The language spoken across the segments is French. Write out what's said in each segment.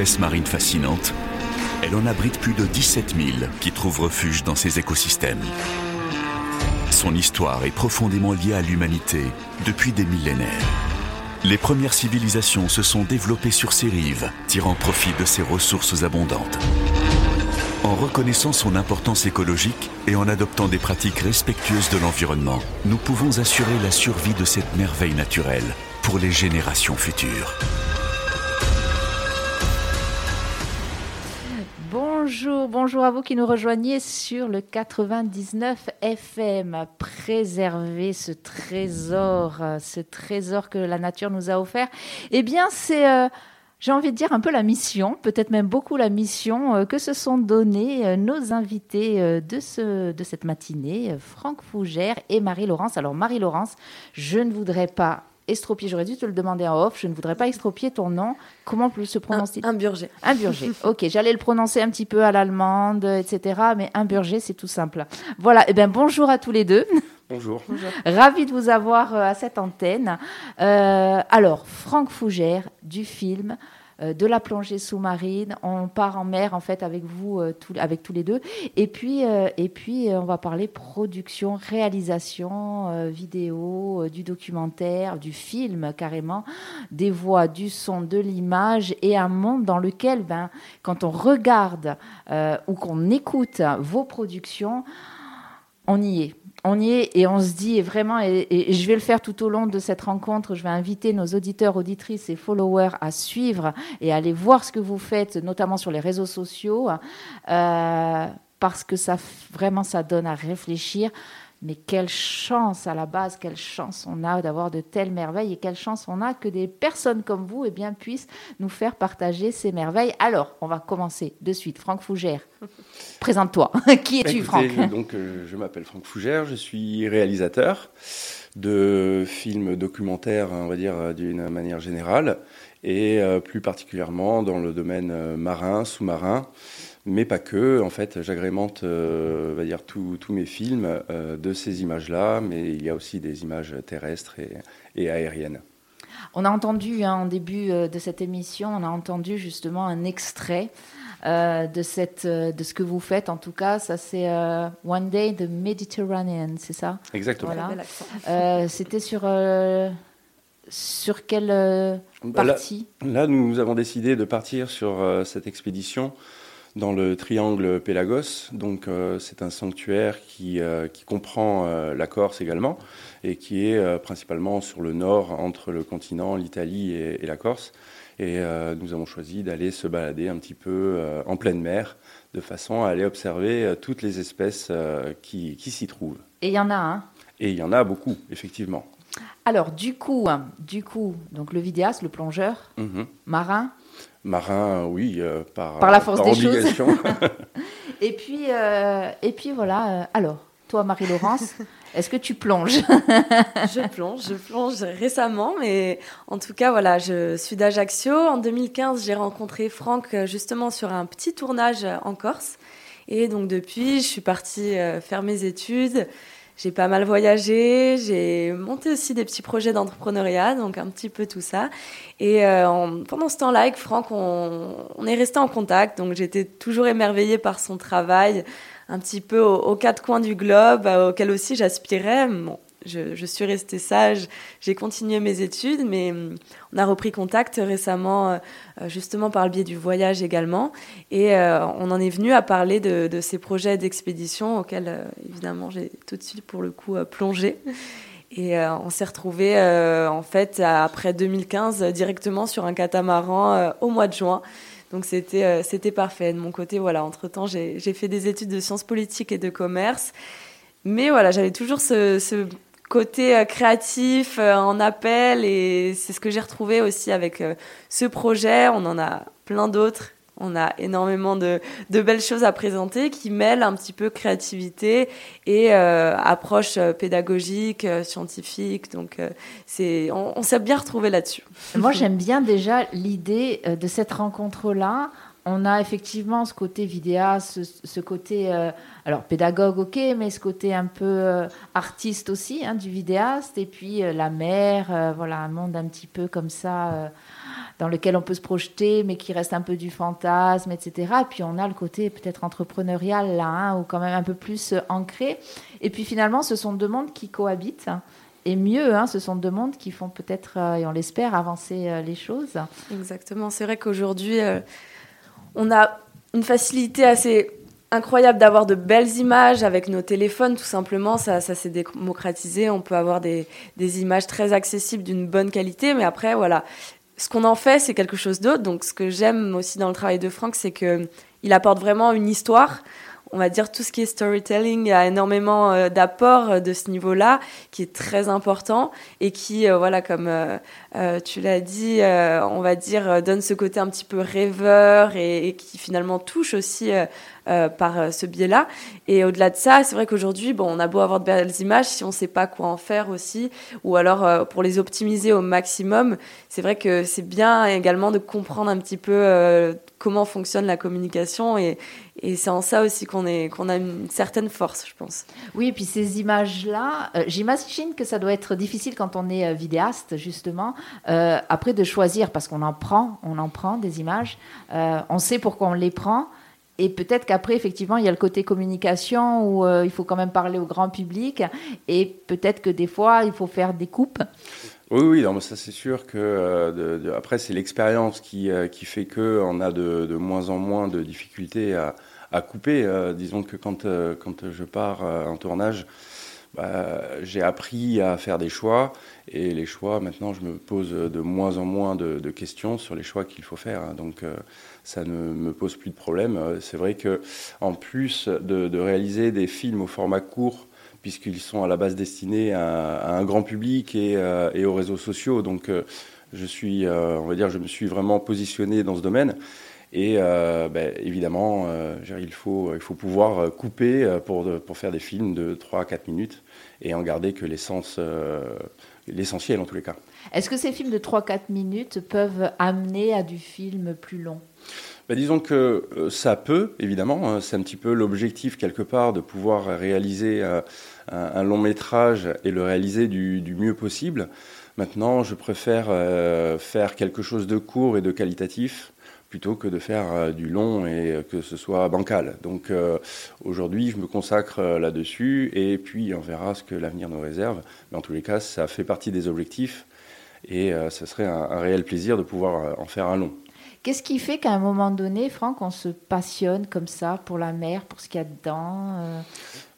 espèces marines fascinantes, elle en abrite plus de 17 000 qui trouvent refuge dans ces écosystèmes. Son histoire est profondément liée à l'humanité depuis des millénaires. Les premières civilisations se sont développées sur ces rives, tirant profit de ces ressources abondantes. En reconnaissant son importance écologique et en adoptant des pratiques respectueuses de l'environnement, nous pouvons assurer la survie de cette merveille naturelle pour les générations futures. Bonjour, à vous qui nous rejoignez sur le 99 FM. Préserver ce trésor, euh, ce trésor que la nature nous a offert. Eh bien, c'est, euh, j'ai envie de dire, un peu la mission, peut-être même beaucoup la mission euh, que se sont donnés nos invités de cette matinée, Franck Fougère et Marie-Laurence. Alors, Marie-Laurence, je ne voudrais pas estropier, j'aurais dû te le demander en off, je ne voudrais pas estropier ton nom. Comment se prononce-t-il Un, burger. Un burger. ok, j'allais le prononcer un petit peu à l'allemande, etc. Mais un burger, c'est tout simple. Voilà, et eh bien bonjour à tous les deux. Bonjour. Ravi de vous avoir euh, à cette antenne. Euh, alors, Franck Fougère, du film euh, de la plongée sous-marine. On part en mer en fait avec vous, euh, avec tous les deux. Et puis, euh, et puis on va parler production, réalisation, vidéo, du documentaire, du film carrément, des voix, du son, de l'image et un monde dans lequel, ben, quand on regarde ou qu'on écoute vos productions, on y est on y est et on se dit vraiment, et, je vais le faire tout au long de cette rencontre, je vais inviter nos auditeurs, auditrices et followers à suivre et à aller voir ce que vous faites, notamment sur les réseaux sociaux, euh, parce que ça vraiment ça donne à réfléchir. Mais quelle chance à la base, quelle chance on a d'avoir de telles merveilles et quelle chance on a que des personnes comme vous eh bien, puissent nous faire partager ces merveilles. Alors, on va commencer de suite. Franck Fougère, présente-toi. Qui es-tu, Franck donc, euh, Je m'appelle Franck Fougère, je suis réalisateur de films documentaires, on va dire, euh, d'une manière générale, et euh, plus particulièrement dans le domaine marin, sous-marin mais pas que. En fait, j'agrémente, euh, va dire, tous mes films euh, de ces images-là, mais il y a aussi des images terrestres et, aériennes. On a entendu hein, en début euh, de cette émission, on a entendu justement un extrait de, cette, de ce que vous faites. En tout cas, ça c'est One Day the Mediterranean, c'est ça? Exactement. C'était sur sur quelle bah, partie? là, nous avons décidé de partir sur cette expédition dans le triangle Pélagos. Donc euh, c'est un sanctuaire qui, euh, qui comprend euh, la Corse également et qui est principalement sur le nord entre le continent, l'Italie et, la Corse. Et nous avons choisi d'aller se balader un petit peu en pleine mer de façon à aller observer toutes les espèces qui, qui s'y trouvent. Et il y en a un Et il y en a beaucoup, effectivement. Alors, du coup, du coup donc le vidéaste, le plongeur, mhm. marin, Marin, oui, euh, par, par la force des obligation. choses. et, puis, euh, et puis voilà, euh, alors, toi Marie-Laurence, est-ce que tu plonges? Je plonge, je plonge récemment, mais en tout cas, voilà, je suis d'Ajaccio. En 2015, j'ai rencontré Franck justement sur un petit tournage en Corse. Et donc depuis, je suis partie faire mes études. J'ai pas mal voyagé, j'ai monté aussi des petits projets d'entrepreneuriat, donc un petit peu tout ça. Et euh, pendant ce temps-là, avec Franck, on, est resté en contact, donc j'étais toujours émerveillée par son travail, un petit peu aux, quatre coins du globe, euh, auquel aussi j'aspirais. Je, suis restée sage, j'ai continué mes études, mais hum, on a repris contact récemment, euh, justement par le biais du voyage également. Et euh, on en est venu à parler de, ces projets d'expédition auxquels, euh, évidemment, j'ai tout de suite, pour le coup, plongé. Et on s'est retrouvés, en fait, après 2015, directement sur un catamaran au mois de juin. Donc c'était c'était parfait. De mon côté, voilà, entre-temps, j'ai fait des études de sciences politiques et de commerce. Mais voilà, j'avais toujours ce, ce côté euh, créatif euh, en appel et c'est ce que j'ai retrouvé aussi avec euh, ce projet. On en a plein d'autres. On a énormément de, de, belles choses à présenter qui mêlent un petit peu créativité et approche pédagogique, scientifique. Donc, c'est, on, s'est bien retrouvé là-dessus. Moi, j'aime bien déjà l'idée de cette rencontre-là on a effectivement ce côté vidéaste, ce, côté, euh, alors pédagogue, ok, mais ce côté un peu euh, artiste aussi, hein, du vidéaste, et puis euh, la mer, voilà, un monde un petit peu comme ça, dans lequel on peut se projeter, mais qui reste un peu du fantasme, etc. Et puis on a le côté peut-être entrepreneurial là, hein, ou quand même un peu plus ancré. Et puis finalement, ce sont deux mondes qui cohabitent. Et mieux, hein, ce sont deux mondes qui font peut-être, et on l'espère, avancer les choses. Exactement. C'est vrai qu'aujourd'hui, on a une facilité assez incroyable d'avoir de belles images avec nos téléphones, tout simplement. Ça, ça s'est démocratisé. On peut avoir des, des images très accessibles d'une bonne qualité. Mais après, voilà. Ce qu'on en fait, c'est quelque chose d'autre. Donc, ce que j'aime aussi dans le travail de Franck, c'est qu'il apporte vraiment une histoire on va dire tout ce qui est storytelling a énormément euh, d'apports euh, de ce niveau-là qui est très important et qui euh, voilà comme tu l'as dit on va dire donne ce côté un petit peu rêveur et, qui finalement touche aussi par ce biais-là et au-delà de ça c'est vrai qu'aujourd'hui bon on a beau avoir de belles images si on ne sait pas quoi en faire aussi ou alors pour les optimiser au maximum c'est vrai que c'est bien également de comprendre un petit peu comment fonctionne la communication et, c'est en ça aussi qu'on a une certaine force, je pense. Oui, et puis ces images-là, euh, j'imagine que ça doit être difficile quand on est euh, vidéaste, justement, euh, après de choisir, parce qu'on en prend, on en prend des images, on sait pourquoi on les prend. Et peut-être qu'après, effectivement, il y a le côté communication où il faut quand même parler au grand public. Et peut-être que des fois, il faut faire des coupes. Oui, oui, non, ça c'est sûr que après c'est l'expérience qui, qui fait que on a de, de, moins en moins de difficultés à, à couper. Euh, disons que quand, euh, quand je pars euh, en tournage, bah, j'ai appris à faire des choix et les choix, maintenant, je me pose de moins en moins de, questions sur les choix qu'il faut faire. Hein. donc, ça ne me pose plus de problème. C'est vrai que, en plus de, réaliser des films au format court, puisqu'ils sont à la base destinés à, un grand public et, et, aux réseaux sociaux, donc je suis, on va dire, je me suis vraiment positionné dans ce domaine. Et euh, ben, évidemment, euh, il, faut, il faut pouvoir euh, couper pour, pour faire des films de 3 à 4 minutes et en garder que l'essence, l'essentiel en tous les cas. Est-ce que ces films de 3-4 minutes peuvent amener à du film plus long? Ben, disons que ça peut, évidemment. Hein. c'est un petit peu l'objectif, quelque part, de pouvoir réaliser un, long métrage et le réaliser du, du mieux possible. Maintenant, je préfère faire quelque chose de court et de qualitatif plutôt que de faire euh, du long et que ce soit bancal. Donc euh, aujourd'hui, je me consacre euh, là-dessus et puis on verra ce que l'avenir nous réserve. Mais en tous les cas, ça fait partie des objectifs et ce serait un, réel plaisir de pouvoir en faire un long. Qu'est-ce qui fait qu'à un moment donné, Franck, on se passionne comme ça pour la mer, pour ce qu'il y a dedans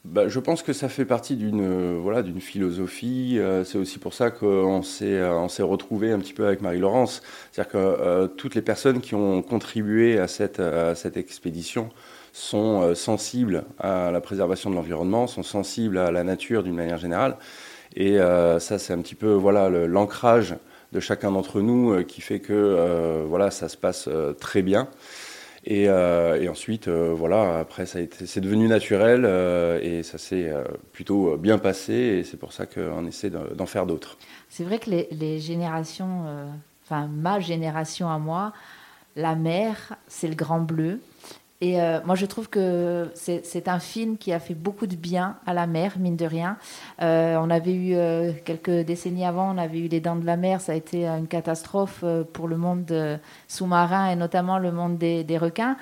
bah, je pense que ça fait partie d'une euh, voilà, d'une philosophie. Euh, c'est aussi pour ça qu'on s'est, euh, retrouvé un petit peu avec Marie-Laurence. C'est-à-dire que toutes les personnes qui ont contribué à cette, à cette expédition sont sensibles à la préservation de l'environnement, sont sensibles à la nature d'une manière générale. Et ça, c'est un petit peu voilà, l'ancrage de chacun d'entre nous qui fait que voilà, ça se passe très bien. Euh, et, ensuite, euh, voilà, après, c'est devenu naturel euh, et ça s'est plutôt bien passé. Et c'est pour ça qu'on essaie d'en faire d'autres. C'est vrai que les, les générations, enfin ma génération à moi, la mer, c'est le grand bleu. Et euh, moi, je trouve que c'est un film qui a fait beaucoup de bien à la mer, mine de rien. Euh, on avait eu, euh, quelques décennies avant, on avait eu Les Dents de la mer. Ça a été une catastrophe pour le monde sous-marin et notamment le monde des, requins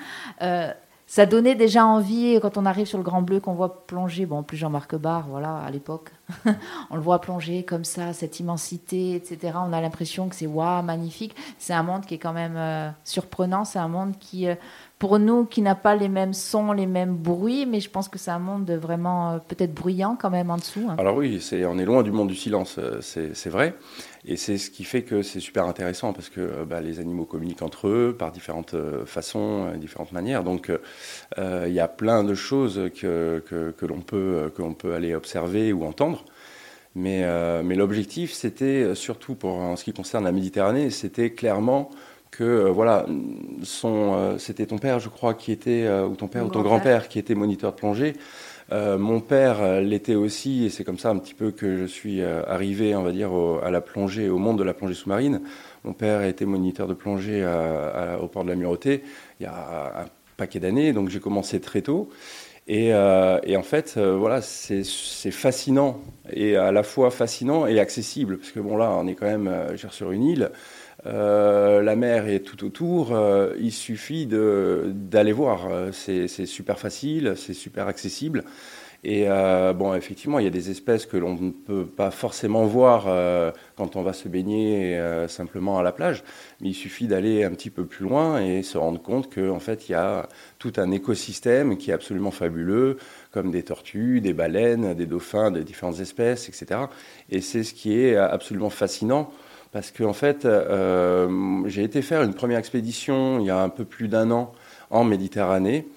ça donnait déjà envie quand on arrive sur le Grand Bleu qu'on voit plonger. Bon, plus Jean-Marc Barre, voilà, à l'époque, on le voit plonger comme ça, cette immensité, etc. On a l'impression que c'est waouh, magnifique. C'est un monde qui est quand même surprenant. C'est un monde qui pour nous qui n'a pas les mêmes sons, les mêmes bruits, mais je pense que c'est un monde vraiment euh, peut-être bruyant quand même en dessous. Hein. Alors oui, on est loin du monde du silence, euh, c'est, vrai. Et c'est ce qui fait que c'est super intéressant parce que euh, bah, les animaux communiquent entre eux par différentes façons, différentes manières. Donc il y a plein de choses que, l'on peut, aller observer ou entendre. Mais, l'objectif, c'était surtout en ce qui concerne la Méditerranée, c'était clairement que euh, voilà, son, euh, c'était ton père, je crois, qui était, euh, ou ton père ou ton grand-père qui était moniteur de plongée. mon père l'était aussi, et c'est comme ça un petit peu que je suis arrivé, on va dire, à la plongée, au monde de la plongée sous-marine. Mon père a été moniteur de plongée au port de la Mureté il y a un paquet d'années, donc j'ai commencé très tôt. Et, et en fait, voilà, c'est fascinant, et à la fois fascinant et accessible, parce que bon là, on est quand même sur une île. La mer est tout autour, il suffit d'aller voir. C'est super facile, c'est super accessible. Et euh, bon, effectivement, il y a des espèces que l'on ne peut pas forcément voir euh, quand on va se baigner euh, simplement à la plage, mais il suffit d'aller un petit peu plus loin et se rendre compte qu'en fait, il y a tout un écosystème qui est absolument fabuleux, comme des tortues, des baleines, des dauphins de différentes espèces, etc. Et c'est ce qui est absolument fascinant. Parce qu'en en fait, j'ai été faire une première expédition il y a un peu plus d'un an en Méditerranée,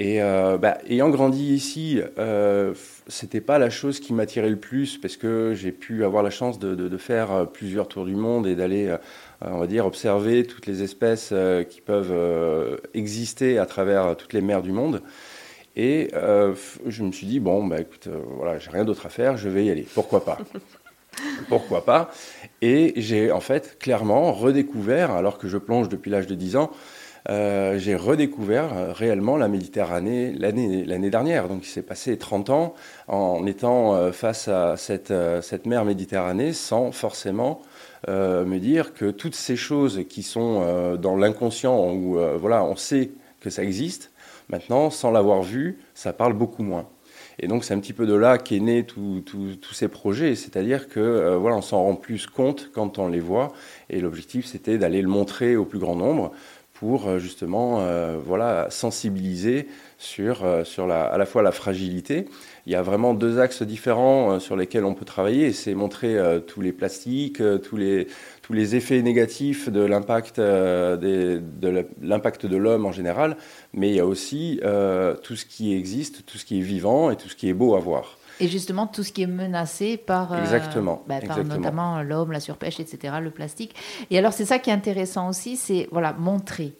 et euh, bah, ayant grandi ici, euh, c'était pas la chose qui m'attirait le plus parce que j'ai pu avoir la chance de, de, faire euh, plusieurs tours du monde et d'aller, euh, on va dire, observer toutes les espèces qui peuvent exister à travers toutes les mers du monde. Et je me suis dit, bon, bah, écoute, voilà, j'ai rien d'autre à faire, je vais y aller. Pourquoi pas? Pourquoi pas Et j'ai en fait clairement redécouvert, alors que je plonge depuis l'âge de 10 ans, euh, j'ai redécouvert euh, réellement la Méditerranée l'année dernière. Donc il s'est passé 30 ans en étant euh, face à cette, cette mer Méditerranée sans forcément me dire que toutes ces choses qui sont dans l'inconscient, où voilà, on sait que ça existe, maintenant, sans l'avoir vu, ça parle beaucoup moins. Et donc c'est un petit peu de là qu'est né tous ces projets, c'est-à-dire que voilà, on s'en rend plus compte quand on les voit. Et l'objectif, c'était d'aller le montrer au plus grand nombre pour euh, justement euh, voilà, sensibiliser sur, euh, sur la, à la fois la fragilité. Il y a vraiment deux axes différents sur lesquels on peut travailler. C'est montrer tous les plastiques, tous les, tous les effets négatifs de l'impact de l'impact de l'homme en général, mais il y a aussi tout ce qui existe, tout ce qui est vivant et tout ce qui est beau à voir. Et justement, tout ce qui est menacé par, exactement, bah, par notamment l'homme, la surpêche, etc., le plastique. Et alors, c'est ça qui est intéressant aussi, c'est voilà, montrer.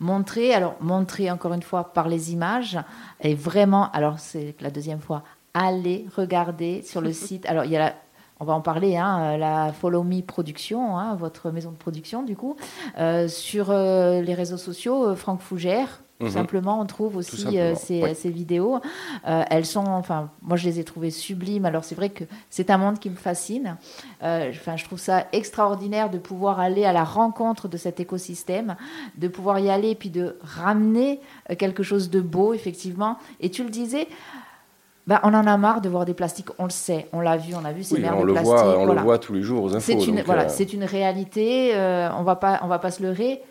Montrer, alors montrer encore une fois par les images, et vraiment, alors c'est la deuxième fois, aller regarder sur le site. Alors, il y a la, on va en parler, hein, la Follow Me Production, hein, votre maison de production du coup, euh, sur euh, les réseaux sociaux, Franck Fougère, tout mhm. simplement, on trouve aussi euh, ces, vidéos. Euh, elles sont, enfin, moi je les ai trouvées sublimes. Alors c'est vrai que c'est un monde qui me fascine. Euh, enfin, je trouve ça extraordinaire de pouvoir aller à la rencontre de cet écosystème, de pouvoir y aller et puis de ramener quelque chose de beau, effectivement. Et tu le disais. Bah, on en a marre de voir des plastiques, on le sait, on l'a vu, on a vu ces oui, merdes on de le Voit, on le voit tous les jours aux infos. C'est une, voilà, c'est une réalité, on on va pas se leurrer.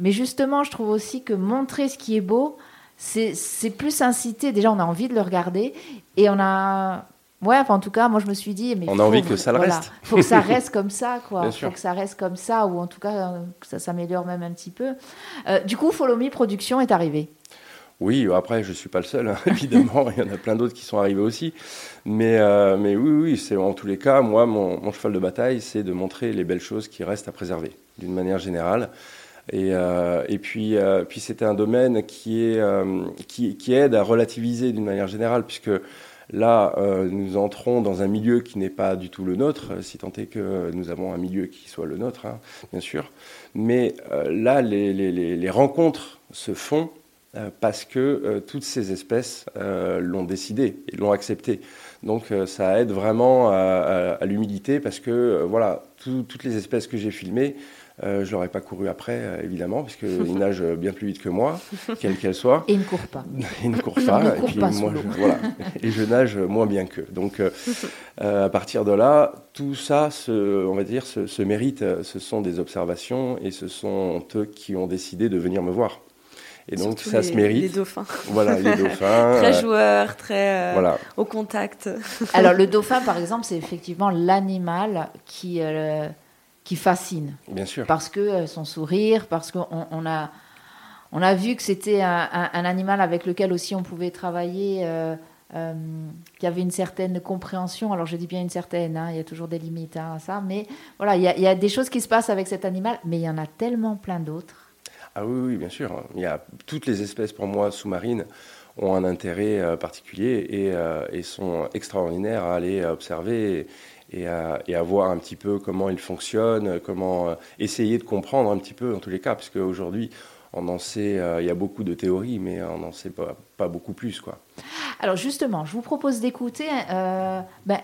Mais justement, je trouve aussi que montrer ce qui est beau, c'est plus inciter. Déjà, on a envie de le regarder et on a. Ouais, enfin, en tout cas, moi, je me suis dit. Mais on a envie que ça le reste. Il faut que ça reste comme ça, quoi. Il faut que ça reste comme ça, ou en tout cas, que ça s'améliore même un petit peu. Euh, du coup, Follow Me Production est arrivé. Oui, après, je ne suis pas le seul, hein, évidemment. Il y en a plein d'autres qui sont arrivés aussi. Mais, euh, mais oui, oui, c'est en tous les cas, moi, mon, cheval de bataille, c'est de montrer les belles choses qui restent à préserver, d'une manière générale. Et, euh, et puis, euh, puis c'était un domaine qui, est, qui, aide à relativiser d'une manière générale, puisque là, nous entrons dans un milieu qui n'est pas du tout le nôtre, si tant est que nous avons un milieu qui soit le nôtre, hein, bien sûr. Mais là, les, les, rencontres se font parce que toutes ces espèces l'ont décidé et l'ont accepté. Donc ça aide vraiment à, à, l'humidité parce que voilà, toutes les espèces que j'ai filmées euh, je n'aurais pas couru après, euh, évidemment, parce qu'il nage bien plus vite que moi, quelle qu'elle soit. Et il ne court pas. il ne court pas. et, puis, moi, je, voilà, et je nage moins bien qu'eux. Donc, euh, à partir de là, tout ça, se, on va dire, se, mérite. Ce sont des observations et ce sont eux qui ont décidé de venir me voir. Et donc ça se mérite. Les dauphins. Voilà, les dauphins. très joueurs, très voilà. au contact. Alors le dauphin, par exemple, c'est effectivement l'animal qui qui fascine. Bien sûr. Parce que euh, son sourire, parce qu'on on a, on a vu que c'était un, animal avec lequel aussi on pouvait travailler, euh, euh, qui avait une certaine compréhension. Alors je dis bien une certaine, hein, il y a toujours des limites hein, à ça, mais voilà, il y, a, il y, a des choses qui se passent avec cet animal, mais il y en a tellement plein d'autres. Ah oui, oui, bien sûr. Il y a toutes les espèces pour moi sous-marines ont un intérêt particulier et, et, sont extraordinaires à aller observer et à, voir un petit peu comment il fonctionne, comment euh, essayer de comprendre un petit peu en tous les cas, parce qu'aujourd'hui, on en sait, euh, il y a beaucoup de théories, mais on n'en sait pas, beaucoup plus. Quoi. Alors justement, je vous propose d'écouter euh, ben,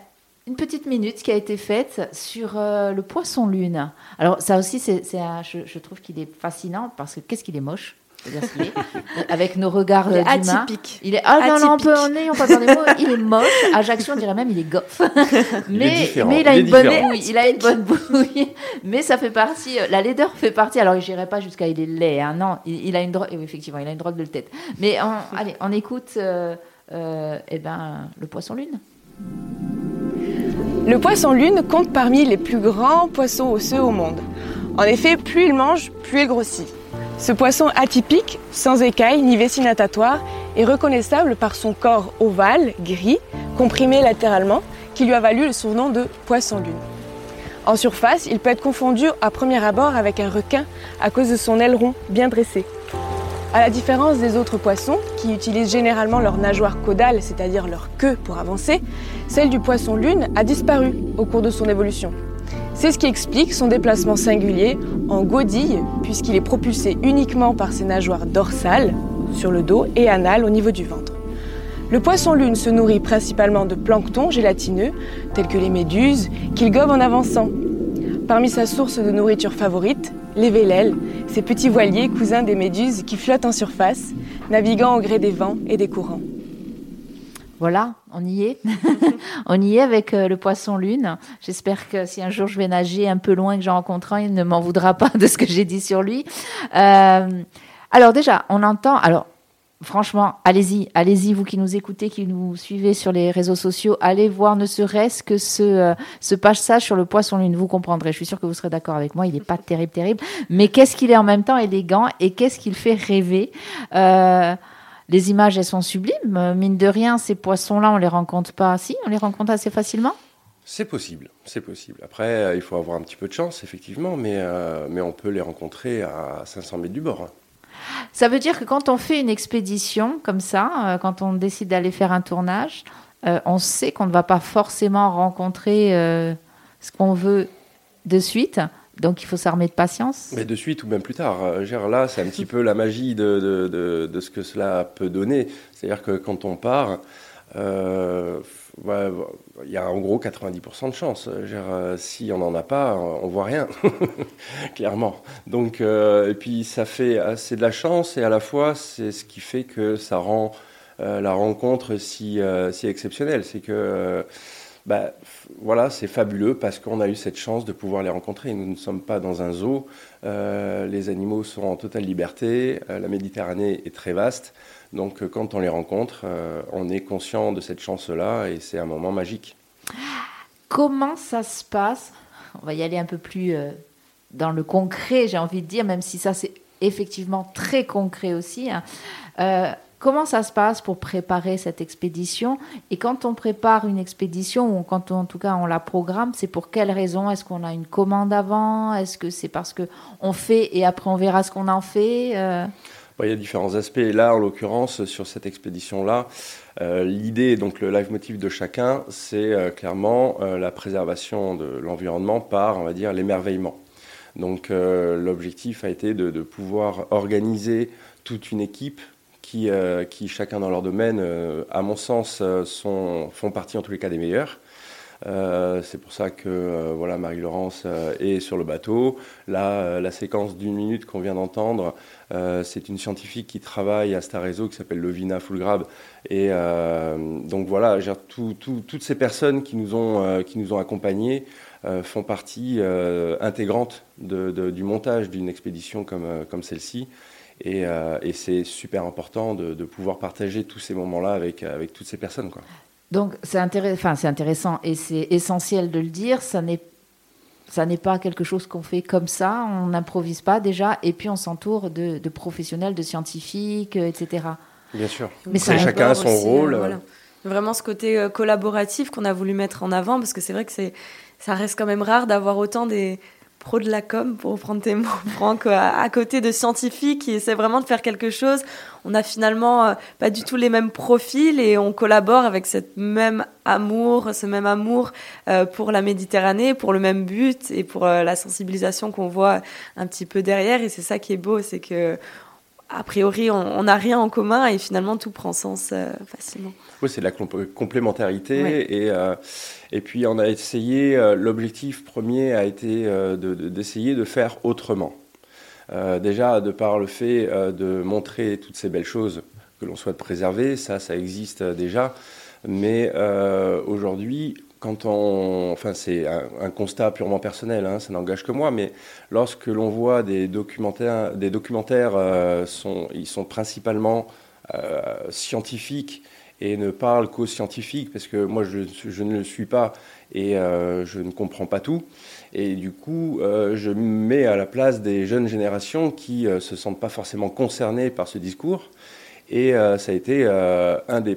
une petite minute qui a été faite sur le poisson lune. Alors ça aussi, c'est, je, je, trouve qu'il est fascinant parce que qu'est-ce qu'il est moche avec nos regards il est. Atypique. Il est ah non, non, on peut on est on peut des mots, il est moche. Ajaccio on dirait même il est goff. mais il mais il a il une bonne bouille, il a une bonne bouille. Mais ça fait partie la laideur fait partie alors je pas jusqu'à il est laid hein, non, il, il a une drôle effectivement, il a une drôle de tête. Mais on, allez, on écoute euh, euh, eh ben le poisson lune. Le poisson lune compte parmi les plus grands poissons osseux au monde. En effet, plus il mange, plus il grossit. Ce poisson atypique, sans écailles ni vessie natatoire, est reconnaissable par son corps ovale, gris, comprimé latéralement, qui lui a valu le surnom de poisson-lune. En surface, il peut être confondu à premier abord avec un requin à cause de son aileron bien dressé. À la différence des autres poissons, qui utilisent généralement leur nageoire caudale, c'est-à-dire leur queue pour avancer, celle du poisson-lune a disparu au cours de son évolution. C'est ce qui explique son déplacement singulier en godille, puisqu'il est propulsé uniquement par ses nageoires dorsales, sur le dos, et anales au niveau du ventre. Le poisson lune se nourrit principalement de plancton gélatineux, tels que les méduses, qu'il gobe en avançant. Parmi sa source de nourriture favorite, les vélèles, ces petits voiliers cousins des méduses qui flottent en surface, naviguant au gré des vents et des courants. Voilà, on y est. on y est avec euh, le poisson lune. J'espère que si un jour je vais nager un peu loin que j'en rencontre un, il ne m'en voudra pas de ce que j'ai dit sur lui. Euh, alors déjà, on entend. Alors franchement, allez-y, allez-y, vous qui nous écoutez, qui nous suivez sur les réseaux sociaux, allez voir ne serait-ce que ce, euh, ce passage sur le poisson lune. Vous comprendrez. Je suis sûre que vous serez d'accord avec moi. Il n'est pas terrible, terrible. Mais qu'est-ce qu'il est en même temps élégant et qu'est-ce qu'il fait rêver? Les images, elles sont sublimes. Euh, mine de rien, ces poissons-là, on les rencontre pas. Si, on les rencontre assez facilement? C'est possible, c'est possible. Après, euh, il faut avoir un petit peu de chance, effectivement, mais, euh, mais on peut les rencontrer à 500 mètres du bord. Hein. Ça veut dire que quand on fait une expédition comme ça, quand on décide d'aller faire un tournage, on sait qu'on ne va pas forcément rencontrer ce qu'on veut de suite. Donc il faut s'armer de patience. Mais de suite ou même plus tard. Euh, là, c'est un petit peu la magie de, de, de, ce que cela peut donner. C'est-à-dire que quand on part, euh, il y a en gros 90% de chance. Euh, si on n'en a pas, on voit rien, clairement. Donc, et puis ça fait, c'est de la chance et à la fois c'est ce qui fait que ça rend la rencontre si, si exceptionnelle. C'est que bah, voilà, c'est fabuleux parce qu'on a eu cette chance de pouvoir les rencontrer. Nous ne sommes pas dans un zoo, euh, les animaux sont en totale liberté, euh, la Méditerranée est très vaste, donc euh, quand on les rencontre, on est conscient de cette chance-là et c'est un moment magique. Comment ça se passe? On va y aller un peu plus dans le concret, j'ai envie de dire, même si ça c'est effectivement très concret aussi. Hein. Comment ça se passe pour préparer cette expédition? Et quand on prépare une expédition, ou quand en tout cas on la programme, c'est pour quelle raison? Est-ce qu'on a une commande avant? Est-ce que c'est parce qu'on fait et après on verra ce qu'on en fait euh? Il y a différents aspects. Là, en l'occurrence, sur cette expédition-là, euh, l'idée, donc le live motif de chacun, c'est euh, clairement la préservation de l'environnement par, on va dire, l'émerveillement. Donc l'objectif a été de, de, pouvoir organiser toute une équipe euh, qui, chacun dans leur domaine, euh, à mon sens, euh, sont, font partie en tous les cas des meilleurs. C'est pour ça que voilà, Marie-Laurence est sur le bateau. Là, la séquence d'une minute qu'on vient d'entendre, c'est une scientifique qui travaille à Starezo qui s'appelle Lovina Fulgrab. Et donc voilà, toutes ces personnes qui nous ont, qui nous ont accompagnés font partie intégrante du montage d'une expédition comme, comme celle-ci. Euh, et, c'est super important de, pouvoir partager tous ces moments-là avec, avec toutes ces personnes. Quoi. Donc c'est enfin, intéressant et c'est essentiel de le dire. Ça n'est ça n'est pas quelque chose qu'on fait comme ça, on n'improvise pas déjà, et puis on s'entoure de, professionnels, de scientifiques, euh, etc. Bien sûr. Mais chacun a son rôle. Euh, Vraiment ce côté collaboratif qu'on a voulu mettre en avant, parce que c'est vrai que c'est, ça reste quand même rare d'avoir autant des, pro de la com, pour reprendre tes mots, Franck, à, côté de scientifiques qui essaient vraiment de faire quelque chose. On a finalement euh, pas du tout les mêmes profils et on collabore avec ce même amour, ce même amour euh, pour la Méditerranée, pour le même but et pour euh, la sensibilisation qu'on voit un petit peu derrière. Et c'est ça qui est beau, c'est que a priori, on n'a rien en commun et finalement tout prend sens facilement. Oui, c'est de la complémentarité. Et, et puis, on a essayé, l'objectif premier a été d'essayer de, de, faire autrement. déjà, de par le fait de montrer toutes ces belles choses que l'on souhaite préserver, ça, ça existe déjà. Mais aujourd'hui, quand on, enfin c'est un, constat purement personnel, hein, ça n'engage que moi, mais lorsque l'on voit des documentaires, des documentaires euh, sont, ils sont principalement euh, scientifiques et ne parlent qu'aux scientifiques, parce que moi je, ne le suis pas et euh, je ne comprends pas tout. Et du coup, je me mets à la place des jeunes générations qui ne se sentent pas forcément concernées par ce discours et euh, ça a été euh, un des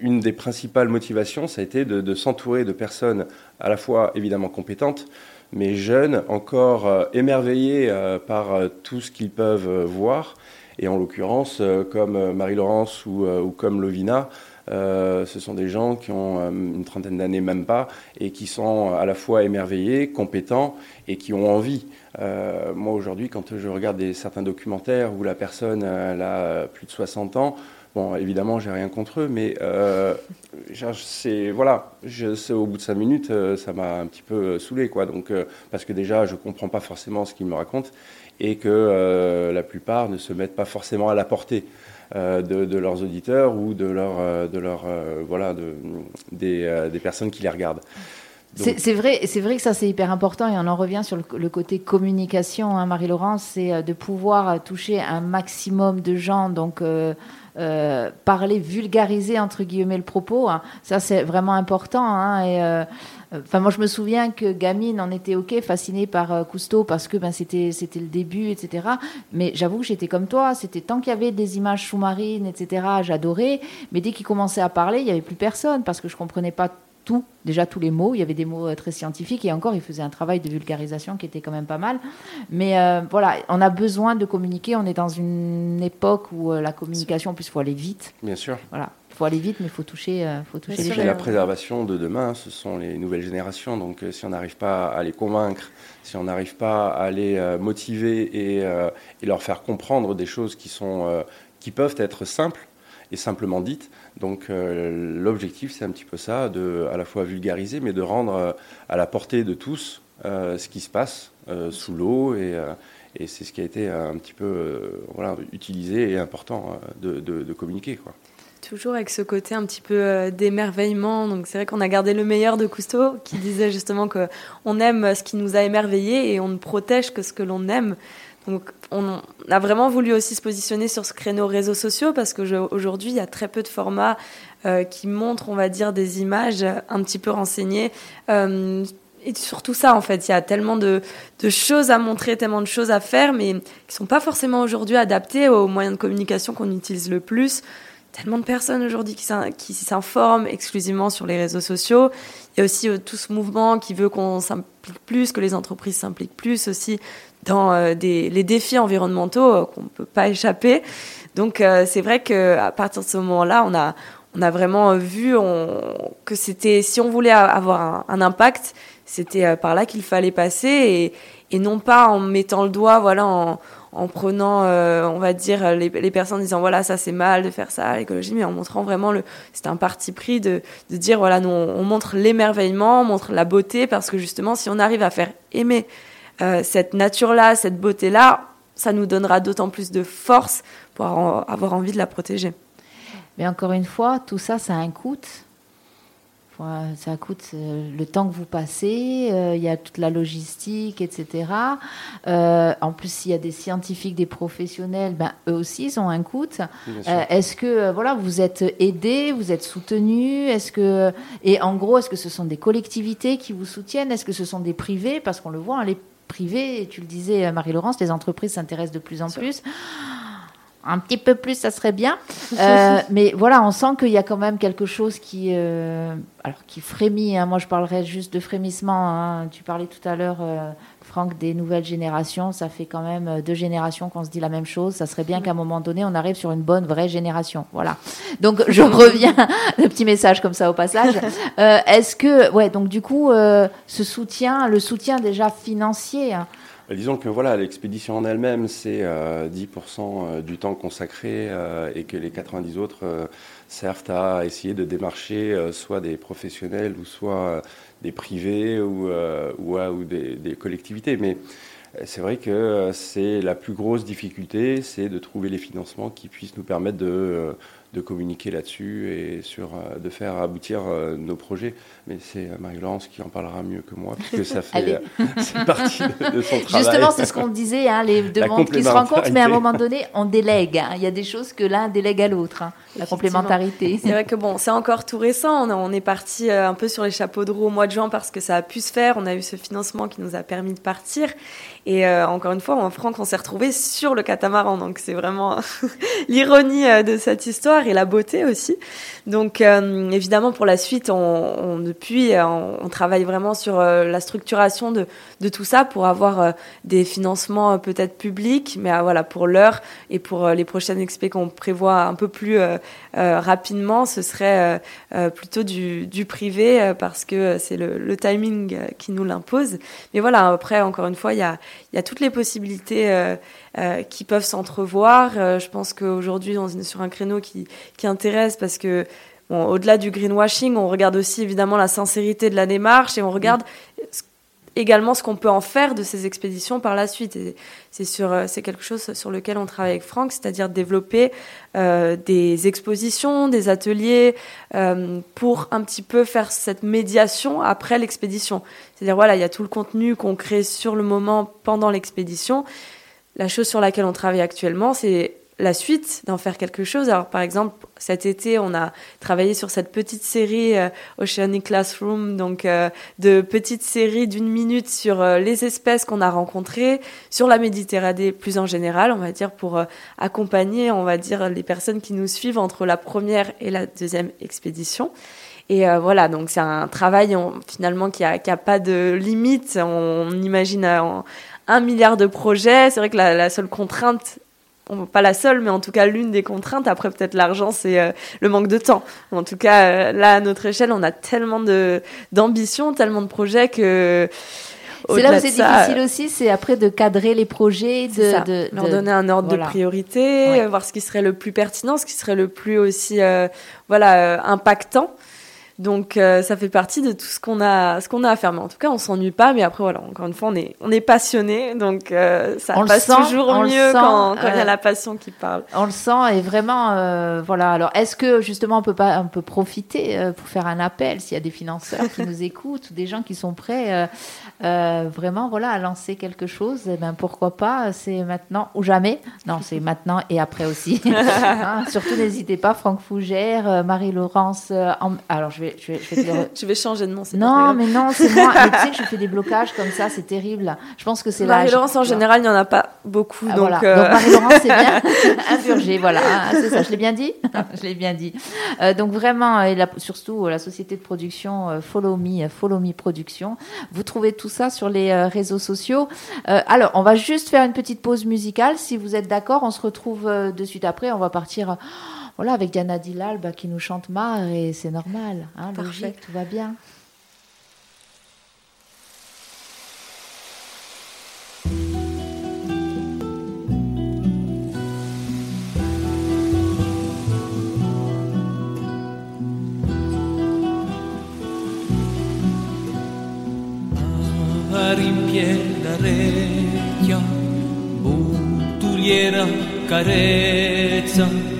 une des principales motivations, ça a été de, s'entourer de personnes à la fois évidemment compétentes, mais jeunes, encore euh, émerveillées par tout ce qu'ils peuvent voir. Et en l'occurrence, comme Marie-Laurence ou, comme Lovina, ce sont des gens qui ont une trentaine d'années, même pas, et qui sont à la fois émerveillés, compétents et qui ont envie. Euh, moi, aujourd'hui, quand je regarde certains documentaires où la personne a plus de 60 ans, bon, évidemment, j'ai rien contre eux, mais euh, c'est voilà, je, au bout de 5 minutes, euh, ça m'a un petit peu saoulé, quoi. Donc, parce que déjà, je comprends pas forcément ce qu'ils me racontent et que la plupart ne se mettent pas forcément à la portée. De, leurs auditeurs ou de leur, de leur voilà, de, des, des personnes qui les regardent. C'est vrai, c'est vrai que ça c'est hyper important et on en revient sur le, côté communication, hein, Marie-Laurence, c'est euh, de pouvoir euh, toucher un maximum de gens, donc euh, parler, vulgariser entre guillemets le propos, hein. ça c'est vraiment important. Hein, et Enfin, moi, je me souviens que gamine, on était ok, fascinée par Cousteau parce que ben c'était c'était le début, etc. Mais j'avoue que j'étais comme toi. C'était tant qu'il y avait des images sous-marines, etc. J'adorais. Mais dès qu'il commençait à parler, il y avait plus personne parce que je comprenais pas déjà tous les mots. Il y avait des mots euh, très scientifiques et encore, il faisait un travail de vulgarisation qui était quand même pas mal. Mais euh, voilà, on a besoin de communiquer. On est dans une époque où euh, la communication, en plus, il faut aller vite. Bien sûr. Voilà. Il faut aller vite, mais il faut toucher, faut toucher les gens. La préservation de demain, ce sont les nouvelles générations. Donc, si on n'arrive pas à les convaincre, si on n'arrive pas à les motiver et, et, leur faire comprendre des choses qui, sont, qui peuvent être simples et simplement dites, donc euh, l'objectif, c'est un petit peu ça, de à la fois vulgariser, mais de rendre euh, à la portée de tous euh, ce qui se passe sous l'eau. Et, et c'est ce qui a été un petit peu voilà, utilisé et important de, de, communiquer. Quoi. Toujours avec ce côté un petit peu d'émerveillement. Donc c'est vrai qu'on a gardé le meilleur de Cousteau, qui disait justement qu'on aime ce qui nous a émerveillés et on ne protège que ce que l'on aime. Donc, on a vraiment voulu aussi se positionner sur ce créneau réseaux sociaux parce qu'aujourd'hui, il y a très peu de formats euh, qui montrent, on va dire, des images un petit peu renseignées. Euh, et surtout ça, en fait, il y a tellement de, choses à montrer, tellement de choses à faire, mais qui sont pas forcément aujourd'hui adaptées aux moyens de communication qu'on utilise le plus tellement de personnes aujourd'hui qui s'informent exclusivement sur les réseaux sociaux. Il y a aussi euh, tout ce mouvement qui veut qu'on s'implique plus, que les entreprises s'impliquent plus aussi dans euh, les défis environnementaux euh, qu'on ne peut pas échapper. Donc c'est vrai qu'à partir de ce moment-là, on a, vraiment vu que c'était, si on voulait avoir un, impact, c'était par là qu'il fallait passer et, et, non pas en mettant le doigt, voilà, en, en prenant, on va dire, les, personnes disant voilà, ça c'est mal de faire ça, l'écologie, mais en montrant vraiment le. C'est un parti pris de, de dire voilà, nous on montre l'émerveillement, on montre la beauté, parce que justement, si on arrive à faire aimer euh, cette nature-là, cette beauté-là, ça nous donnera d'autant plus de force pour avoir envie de la protéger. Mais encore une fois, tout ça, ça a un coût. Ça coûte euh, le temps que vous passez, euh, il y a toute la logistique, etc. en plus, s'il y a des scientifiques, des professionnels, ben, eux aussi, ils ont un coût. est-ce que voilà, vous êtes aidés, vous êtes soutenus? Est-ce que et en gros, est-ce que ce sont des collectivités qui vous soutiennent? Est-ce que ce sont des privés? Parce qu'on le voit, hein, les privé. Et tu le disais, euh, Marie-Laurence, les entreprises s'intéressent de plus en plus. Un petit peu plus, ça serait bien. Euh, mais voilà, on sent qu'il y a quand même quelque chose qui, euh, alors, qui frémit. Hein. Moi, je parlerai juste de frémissement. Hein. Tu parlais tout à l'heure, Franck, des nouvelles générations. Ça fait quand même euh, deux générations qu'on se dit la même chose. Ça serait bien qu'à un moment donné, on arrive sur une bonne, vraie génération. Voilà. Donc, je reviens, le petit message comme ça au passage. Euh, est-ce que, ouais, donc du coup, euh, ce soutien, le soutien déjà financier, hein, Disons que voilà, l'expédition en elle-même, c'est 10% du temps consacré et que les 90 autres servent à essayer de démarcher soit des professionnels ou soit des privés ou, ou, ou des, des, collectivités. Mais c'est vrai que c'est la plus grosse difficulté, c'est de trouver les financements qui puissent nous permettre de de communiquer là-dessus et sur, euh, de faire aboutir euh, nos projets. Mais c'est euh, Marie-Laurence qui en parlera mieux que moi, puisque ça fait partie de, son travail. Justement, c'est ce qu'on disait, hein, les deux mondes qui se rencontrent, mais à un moment donné, on délègue. Hein. Il y a des choses que l'un délègue à l'autre, hein, la complémentarité. C'est vrai que bon, c'est encore tout récent. On, est parti un peu sur les chapeaux de roue au mois de juin parce que ça a pu se faire. On a eu ce financement qui nous a permis de partir. Et encore une fois, en Franck, on s'est retrouvé sur le catamaran. Donc c'est vraiment l'ironie de cette histoire et la beauté aussi. Donc euh, évidemment pour la suite, on, depuis on, travaille vraiment sur euh, la structuration de, tout ça pour avoir euh, des financements peut-être publics, mais voilà pour l'heure et pour les prochaines expé qu'on prévoit un peu plus rapidement, ce serait plutôt du, privé parce que c'est le, timing qui nous l'impose. Mais voilà après encore une fois il y a, il y a toutes les possibilités euh, qui peuvent s'entrevoir. Euh, je pense qu'aujourd'hui, on est sur un créneau qui, qui intéresse parce que, bon, au-delà du greenwashing, on regarde aussi évidemment la sincérité de la démarche et on regarde également ce qu'on peut en faire de ces expéditions par la suite. Euh, c'est quelque chose sur lequel on travaille avec Franck, c'est-à-dire développer euh, des expositions, des ateliers euh, pour un petit peu faire cette médiation après l'expédition. C'est-à-dire, voilà, il y a tout le contenu qu'on crée sur le moment pendant l'expédition. La chose sur laquelle on travaille actuellement, c'est la suite, d'en faire quelque chose. Alors, par exemple, cet été, on a travaillé sur cette petite série euh, Oceanic Classroom, donc euh, de petites séries d'une minute sur euh, les espèces qu'on a rencontrées, sur la Méditerranée plus en général, on va dire, pour accompagner, on va dire, les personnes qui nous suivent entre la première et la deuxième expédition. Et voilà, donc c'est un travail finalement qui a, qui a pas de limite. On, imagine un milliard de projets. C'est vrai que la, seule contrainte pas la seule, mais en tout cas l'une des contraintes. Après, peut-être l'argent, c'est euh, le manque de temps. En tout cas, euh, là, à notre échelle, on a tellement de d'ambition, tellement de projets que. C'est là où c'est difficile aussi, c'est après de cadrer les projets, de, de, leur donner un ordre de priorité, voir ce qui serait le plus pertinent, ce qui serait le plus aussi, euh, voilà, impactant. Donc euh, ça fait partie de tout ce qu'on a, ce qu'on a à faire. Mais en tout cas, on s'ennuie pas. Mais après, voilà, encore une fois, on est, on est passionné, donc euh, ça passe toujours mieux quand il y a euh, la passion qui parle. On le sent et vraiment, voilà. Alors, est-ce que justement, on peut pas, on peut profiter pour faire un appel s'il y a des financeurs qui nous écoutent ou des gens qui sont prêts, vraiment, voilà, à lancer quelque chose? Eh ben, pourquoi pas? C'est maintenant ou jamais. Non, c'est maintenant et après aussi. Hein, surtout, n'hésitez pas, Franck Fougère, Marie-Laurence. Alors, je vais je vais, changer de nom. Non, mais non, c'est moi. mais tu sais que je fais des blocages comme ça, c'est terrible. Je pense que c'est là. Marie-Laurence, en général, il n'y en a pas beaucoup. Ah, donc, euh, donc Marie-Laurence, c'est bien. Impurgé, voilà. Ah, c'est ça, je l'ai bien dit? Je l'ai bien dit. Euh, donc vraiment, et surtout la société de production euh, Follow Me, Follow Me Production. Vous trouvez tout ça sur les réseaux sociaux. alors, on va juste faire une petite pause musicale. Si vous êtes d'accord, on se retrouve de suite après. On va partir voilà, avec Diana Dilal bah, qui nous chante marre et c'est normal, hein, logique, tout va bien. carezza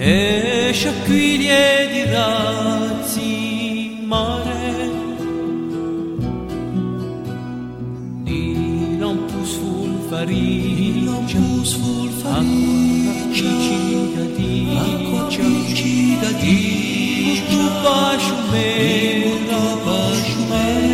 e sciacquiglie di razzi mare di lampus fulfari lampus fulfari acqua vicida di acqua vicida di tu pasciumera pasciumera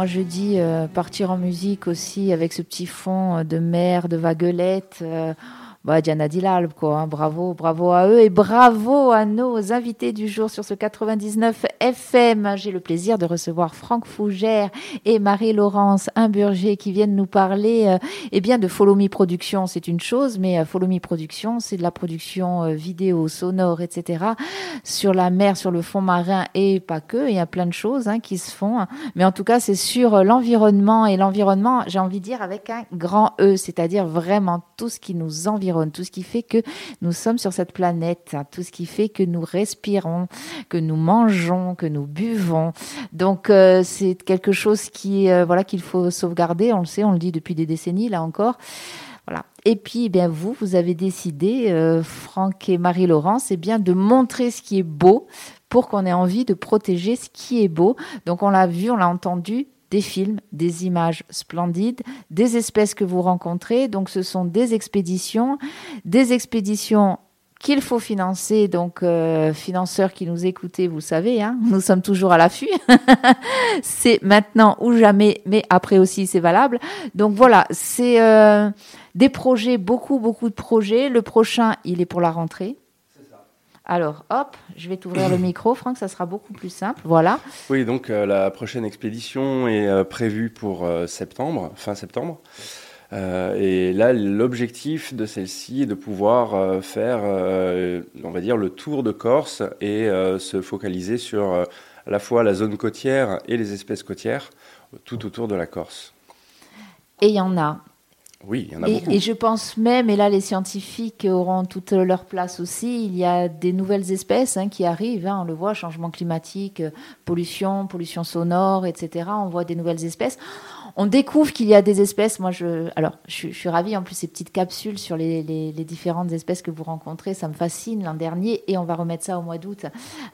Moi, je dis euh, partir en musique aussi avec ce petit fond euh, de mer, de vaguelettes. euh, bah, Diana Dilal, quoi. hein. Bravo, bravo à eux et bravo à nos invités du jour sur ce 99 FM. J'ai le plaisir de recevoir Franck Fougère et Marie-Laurence Imburger qui viennent nous parler euh, eh bien, de Follow Me Production. C'est une chose, mais euh, Follow Me Production, c'est de la production euh, vidéo, sonore, etc. sur la mer, sur le fond marin et pas que. Il y a plein de choses hein, qui se font. Mais en tout cas, c'est sur l'environnement et l'environnement, j'ai envie de dire avec un grand E, c'est-à-dire vraiment tout ce qui nous environne, tout ce qui fait que nous sommes sur cette planète, hein, tout ce qui fait que nous respirons, que nous mangeons, que nous buvons. Donc euh, c'est quelque chose qui euh, voilà qu'il faut sauvegarder, on le sait, on le dit depuis des décennies là encore. Voilà. Et puis, eh bien vous, vous avez décidé, euh, Franck et Marie-Laurence, c'est bien de montrer ce qui est beau pour qu'on ait envie de protéger ce qui est beau. Donc, on l'a vu, on l'a entendu, des films, des images splendides, des espèces que vous rencontrez. Donc, ce sont des expéditions, des expéditions qu'il faut financer. Donc, euh, financeurs qui nous écoutez, vous savez, hein, nous sommes toujours à l'affût. c'est maintenant ou jamais, mais après aussi, c'est valable. Donc, voilà, c'est euh, des projets, beaucoup, beaucoup de projets. Le prochain, il est pour la rentrée. Alors, hop, je vais t'ouvrir le micro, Franck, ça sera beaucoup plus simple. Voilà. Oui, donc euh, la prochaine expédition est euh, prévue pour euh, septembre, fin septembre. Et là, l'objectif de celle-ci est de pouvoir faire, on va dire, le tour de Corse et se focaliser sur à la fois la zone côtière et les espèces côtières tout autour de la Corse. Et il y en a. Oui, il y en a Et, beaucoup. et je pense même, et là les scientifiques auront toute leur place aussi, il y a des nouvelles espèces hein, qui arrivent, hein, on le voit, changement climatique, euh, pollution, pollution sonore, etc. On voit des nouvelles espèces. On découvre qu'il y a des espèces, moi je, alors je, suis- ravie, en plus ces petites capsules sur les, différentes espèces que vous rencontrez, ça me fascine l'an dernier, et on va remettre ça au mois d'août.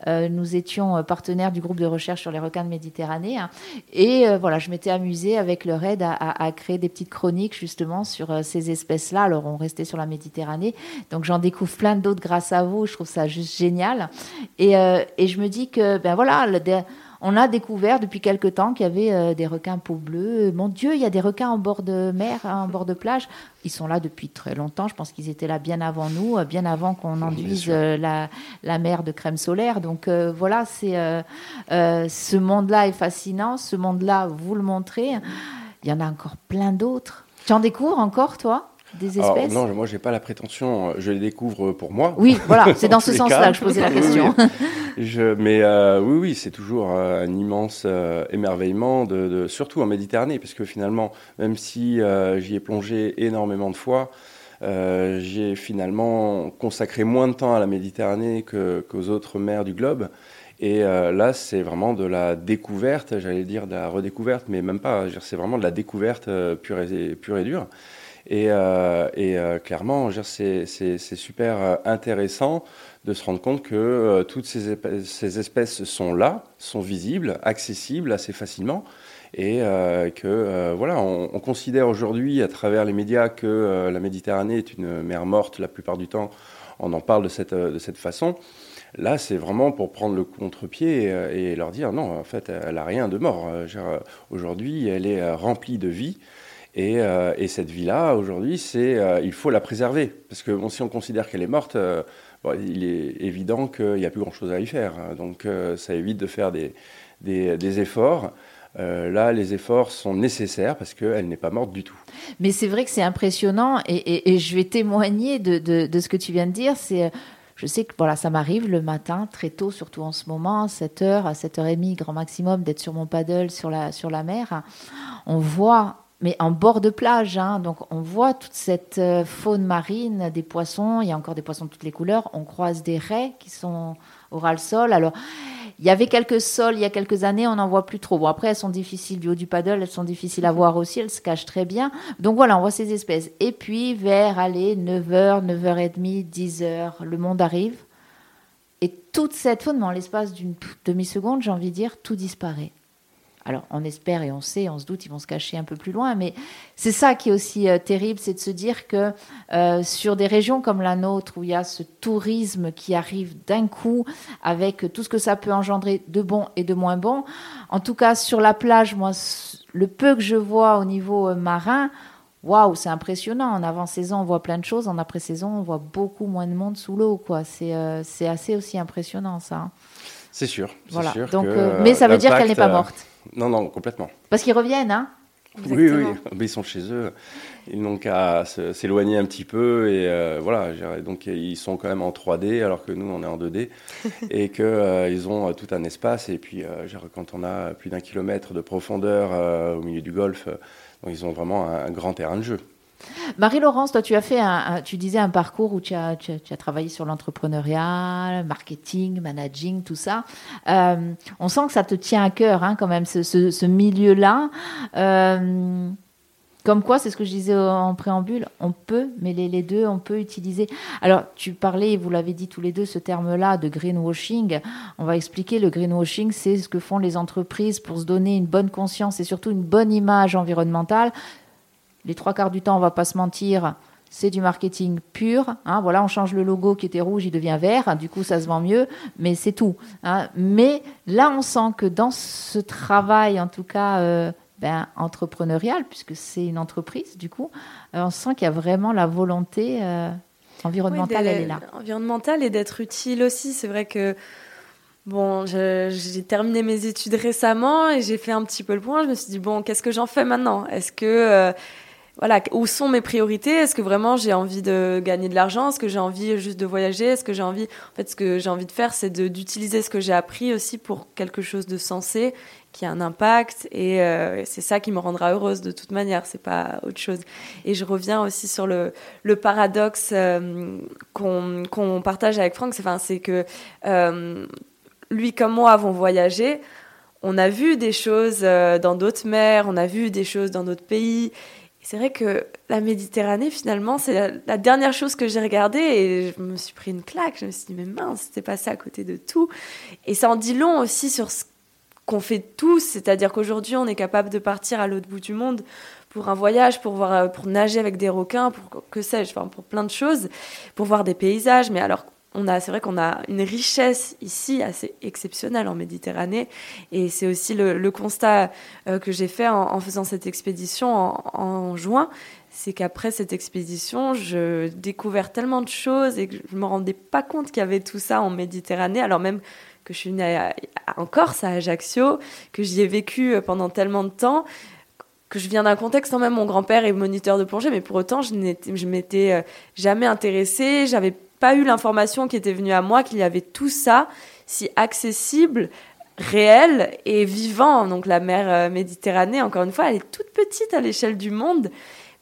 Euh, nous étions euh, partenaires du groupe de recherche sur les requins de Méditerranée, hein, et euh, voilà, je m'étais amusée avec leur aide à, créer des petites chroniques justement sur ces espèces-là. Alors, on restait sur la Méditerranée. Donc, j'en découvre plein d'autres grâce à vous. Je trouve ça juste génial. Et, et je me dis que, ben voilà, le- on a découvert depuis quelque temps qu'il y avait euh, des requins peau bleue. Mon Dieu, il y a des requins en bord de mer, hein, en bord de plage. Ils sont là depuis très longtemps. Je pense qu'ils étaient là bien avant nous, euh, bien avant qu'on enduise euh, la, la mer de crème solaire. Donc voilà, c'est ce monde-là est fascinant. Ce monde-là, vous le montrez. Il y en a encore plein d'autres. Tu en découvres encore, toi, des Alors, espèces non, moi, j'ai pas la prétention, je les découvre pour moi. Oui, voilà, c'est dans ce sens-là que je posais la question. oui. Je, mais euh, oui, oui, c'est toujours euh, un immense euh, émerveillement, de, de- surtout en Méditerranée, parce que finalement, même si euh, j'y ai plongé énormément de fois, j'ai finalement consacré moins de temps à la Méditerranée que- qu'aux autres mers du globe. Et euh, là, c'est vraiment de la découverte, j'allais dire de la redécouverte, mais même pas. Je C'est vraiment de la découverte euh, pure, et, pure et dure. Et, euh, euh, clairement, c'est super euh, intéressant de se rendre compte que toutes ces, espèces sont là, sont visibles, accessibles assez facilement, et euh, que voilà, on, on considère aujourd'hui à travers les médias que la Méditerranée est une mer morte la plupart du temps. On en parle de cette, façon. Là, c'est vraiment pour prendre le contre-pied et, et leur dire non, en fait, elle a rien de mort. Aujourd'hui, elle est remplie de vie. Et, euh, et cette vie-là, aujourd'hui, euh, il faut la préserver. Parce que si on considère qu'elle est morte, euh, il est évident qu'il n'y a plus grand-chose à y faire. Donc euh, ça évite de faire des, efforts. Là, les efforts sont nécessaires parce qu'elle n'est pas morte du tout. Mais c'est vrai que c'est impressionnant et, je vais témoigner de, ce que tu viens de dire. C'est, je sais que voilà, ça m'arrive le matin, très tôt, surtout en ce moment, à 7h, à 7h30, grand maximum, d'être sur mon paddle sur la mer. On voit, mais en bord de plage, hein, donc on voit toute cette euh, faune marine, des poissons, il y a encore des poissons de toutes les couleurs. On croise des raies qui sont au ras-le-sol. Alors, il y avait quelques sols il y a quelques années, on n'en voit plus trop. Bon, après, elles sont difficiles du haut du paddle, elles sont difficiles à voir aussi, elles se cachent très bien. Donc voilà, on voit ces espèces. Et puis, vers, allez, 9h, 9h30, 10h, le monde arrive. Et toute cette faune, en l'espace d'une demi-seconde, j'ai envie de dire, tout disparaît. Alors, on espère et on sait, on se doute, ils vont se cacher un peu plus loin, mais c'est ça qui est aussi euh, terrible, c'est de se dire que euh, sur des régions comme la nôtre, où il y a ce tourisme qui arrive d'un coup, avec tout ce que ça peut engendrer de bon et de moins bon, en tout cas sur la plage, moi, le peu que je vois au niveau euh, marin, waouh, c'est impressionnant. En avant-saison, on voit plein de choses, en après-saison, on voit beaucoup moins de monde sous l'eau, quoi. C'est assez aussi impressionnant, ça. hein. C'est sûr. Voilà. sûr Donc, que, euh, mais ça veut dire qu'elle n'est pas morte. Non, non, complètement. Parce qu'ils reviennent, hein Oui, oui, ils sont chez eux. Ils n'ont qu'à s'éloigner un petit peu et euh, voilà. Donc ils sont quand même en 3D alors que nous on est en 2D et que euh, ils ont euh, tout un espace et puis euh, quand on a plus d'un kilomètre de profondeur au milieu du golfe, donc ils ont vraiment un, un grand terrain de jeu. Marie-Laurence, toi, tu as fait, un, tu disais un parcours où tu as, tu as, travaillé sur l'entrepreneuriat, marketing, managing, tout ça. Euh, on sent que ça te tient à cœur, hein, quand même, ce, ce- ce milieu-là. Euh, comme quoi, c'est ce que je disais en préambule, on peut mêler les deux, on peut utiliser. Alors, tu parlais, vous l'avez dit tous les deux, ce terme-là de greenwashing. On va expliquer le greenwashing, c'est ce que font les entreprises pour se donner une bonne conscience et surtout une bonne image environnementale les trois quarts du temps, on va pas se mentir, c'est du marketing pur. hein. voilà, on change le logo qui était rouge, il devient vert. Du coup, ça se vend mieux, mais c'est tout. hein. Mais là, on sent que dans ce travail, en tout cas euh, ben, entrepreneurial, puisque c'est une entreprise, du coup, euh, on sent qu'il y a vraiment la volonté euh, environnementale, Oui, elle est là. Environnementale et d'être utile aussi. C'est vrai que bon, j'ai terminé mes études récemment et j'ai fait un petit peu le point. Je me suis dit bon, qu'est-ce que j'en fais maintenant? Est-ce que euh, voilà, où sont mes priorités? Est-ce que vraiment j'ai envie de gagner de l'argent? Est-ce que j'ai envie juste de voyager? Est-ce que j'ai envie En fait, ce que j'ai envie de faire, c'est d'utiliser ce que j'ai appris aussi pour quelque chose de sensé, qui a un impact. Et euh, c'est ça qui me rendra heureuse de toute manière. C'est pas autre chose. Et je reviens aussi sur le, paradoxe euh, qu'on partage avec Franck. C'est enfin, c'est que euh, lui comme moi avons voyagé. On a vu des choses dans d'autres mers, on a vu des choses dans d'autres pays. C'est vrai que la Méditerranée, finalement, c'est la, dernière chose que j'ai regardée et je me suis pris une claque. Je me suis dit, mais mince, c'était passé à côté de tout. Et ça en dit long aussi sur ce qu'on fait tous, c'est-à-dire qu'aujourd'hui, on est capable de partir à l'autre bout du monde pour un voyage, pour, voir, pour nager avec des requins, pour que sais-je, enfin, pour plein de choses, pour voir des paysages. Mais alors, on a, c'est vrai qu'on a une richesse ici assez exceptionnelle en Méditerranée. Et c'est aussi le, constat euh, que j'ai fait en, faisant cette expédition en, juin. C'est qu'après cette expédition, je découvert tellement de choses et que je me rendais pas compte qu'il y avait tout ça en Méditerranée, alors même que je suis à- en Corse, à Ajaccio, que j'y ai vécu euh, pendant tellement de temps, que je viens d'un contexte quand même, mon grand-père est moniteur de plongée, mais pour autant, je je m'étais euh, jamais intéressée, j'avais pas eu l'information qui était venue à moi qu'il y avait tout ça si accessible, réel et vivant. Donc la mer euh, Méditerranée, encore une fois, elle est toute petite à l'échelle du monde,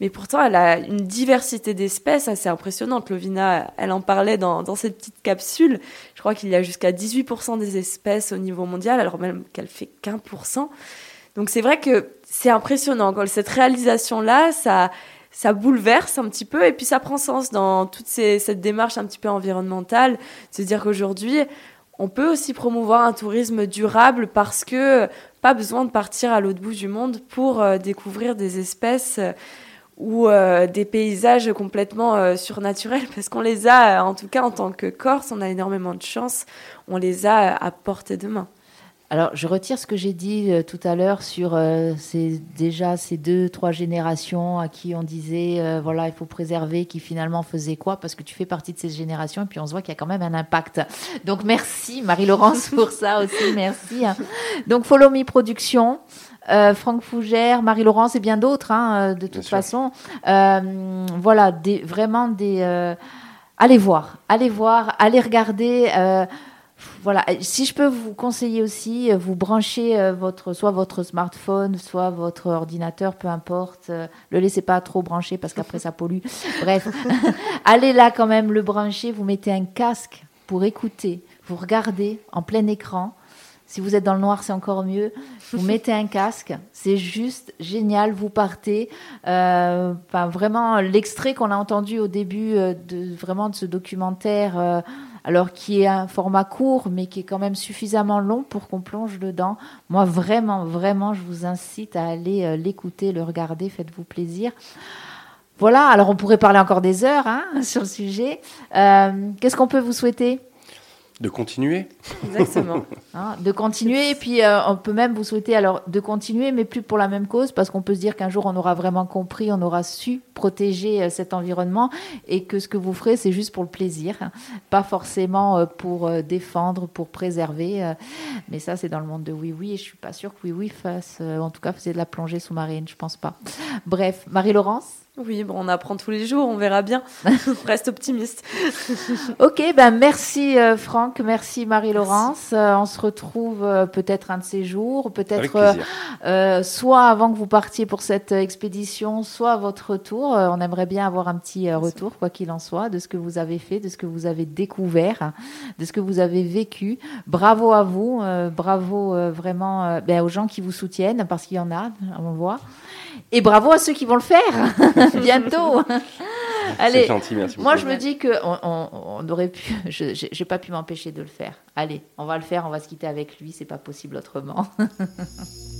mais pourtant elle a une diversité d'espèces assez impressionnante. Lovina, elle en parlait dans, cette petite capsule. Je crois qu'il y a jusqu'à 18% des espèces au niveau mondial, alors même qu'elle fait qu'un pour cent. Donc c'est vrai que c'est impressionnant. Cette réalisation-là, ça, ça bouleverse un petit peu et puis ça prend sens dans toute cette démarche un petit peu environnementale. de Se dire qu'aujourd'hui, on peut aussi promouvoir un tourisme durable parce que pas besoin de partir à l'autre bout du monde pour euh, découvrir des espèces euh, ou euh, des paysages complètement surnaturels parce qu'on les a, en tout cas en tant que Corse, on a énormément de chance, on les a à portée de main. Alors, je retire ce que j'ai dit euh, tout à l'heure sur euh, ces, déjà ces deux, trois générations à qui on disait, euh, voilà, il faut préserver, qui finalement faisaient quoi Parce que tu fais partie de ces générations et puis on se voit qu'il y a quand même un impact. Donc, merci Marie-Laurence pour ça aussi, merci. hein. Donc, Follow Me Productions. euh, Franck Fougère, Marie-Laurence et bien d'autres, hein, euh, de toute façon. Euh, voilà, des, vraiment des. euh, allez voir, allez voir, allez regarder. Voilà, si je peux vous conseiller aussi, euh, vous branchez euh, votre, soit votre smartphone, soit votre ordinateur, peu importe. euh, le laissez pas trop branché parce qu'après ça pollue. Bref, allez là quand même le brancher. Vous mettez un casque pour écouter. Vous regardez en plein écran. Si vous êtes dans le noir, c'est encore mieux. Vous mettez un casque, c'est juste génial. Vous partez. Euh, vraiment, l'extrait qu'on a entendu au début de vraiment de ce documentaire. euh, alors qui est un format court, mais qui est quand même suffisamment long pour qu'on plonge dedans. Moi, vraiment, vraiment, je vous incite à aller euh, l'écouter, le regarder, faites-vous plaisir. Voilà, alors on pourrait parler encore des heures hein, sur le sujet. Euh, Qu'est-ce qu'on peut vous souhaiter? De continuer. Exactement. Hein, de continuer, et puis euh, on peut même vous souhaiter alors de continuer, mais plus pour la même cause, parce qu'on peut se dire qu'un jour on aura vraiment compris, on aura su protéger euh, cet environnement, et que ce que vous ferez, c'est juste pour le plaisir, pas forcément euh, pour euh, défendre, pour préserver. mais ça, c'est dans le monde de Oui Oui, et je suis pas sûre que Oui Oui fasse, en tout cas, faisait de la plongée sous-marine, je pense pas. Bref, Marie-Laurence Oui, bon, on apprend tous les jours, on verra bien. On Reste optimiste. Ok, ben merci euh, Franck, merci Marie-Laurence. Euh, on se retrouve euh, peut-être un de ces jours, peut-être euh, euh, soit avant que vous partiez pour cette euh, expédition, soit à votre retour. Euh, on aimerait bien avoir un petit euh, retour, quoi qu'il en soit, de ce que vous avez fait, de ce que vous avez découvert, hein, de ce que vous avez vécu. Bravo à vous, euh, bravo euh, vraiment euh, ben, aux gens qui vous soutiennent, parce qu'il y en a, on voit. Et bravo à ceux qui vont le faire bientôt. C'est Allez, gentil, merci moi, je me dis que on, on- on aurait pu. Je j'ai pas pu m'empêcher de le faire. Allez, on va le faire. On va se quitter avec lui. C'est pas possible autrement.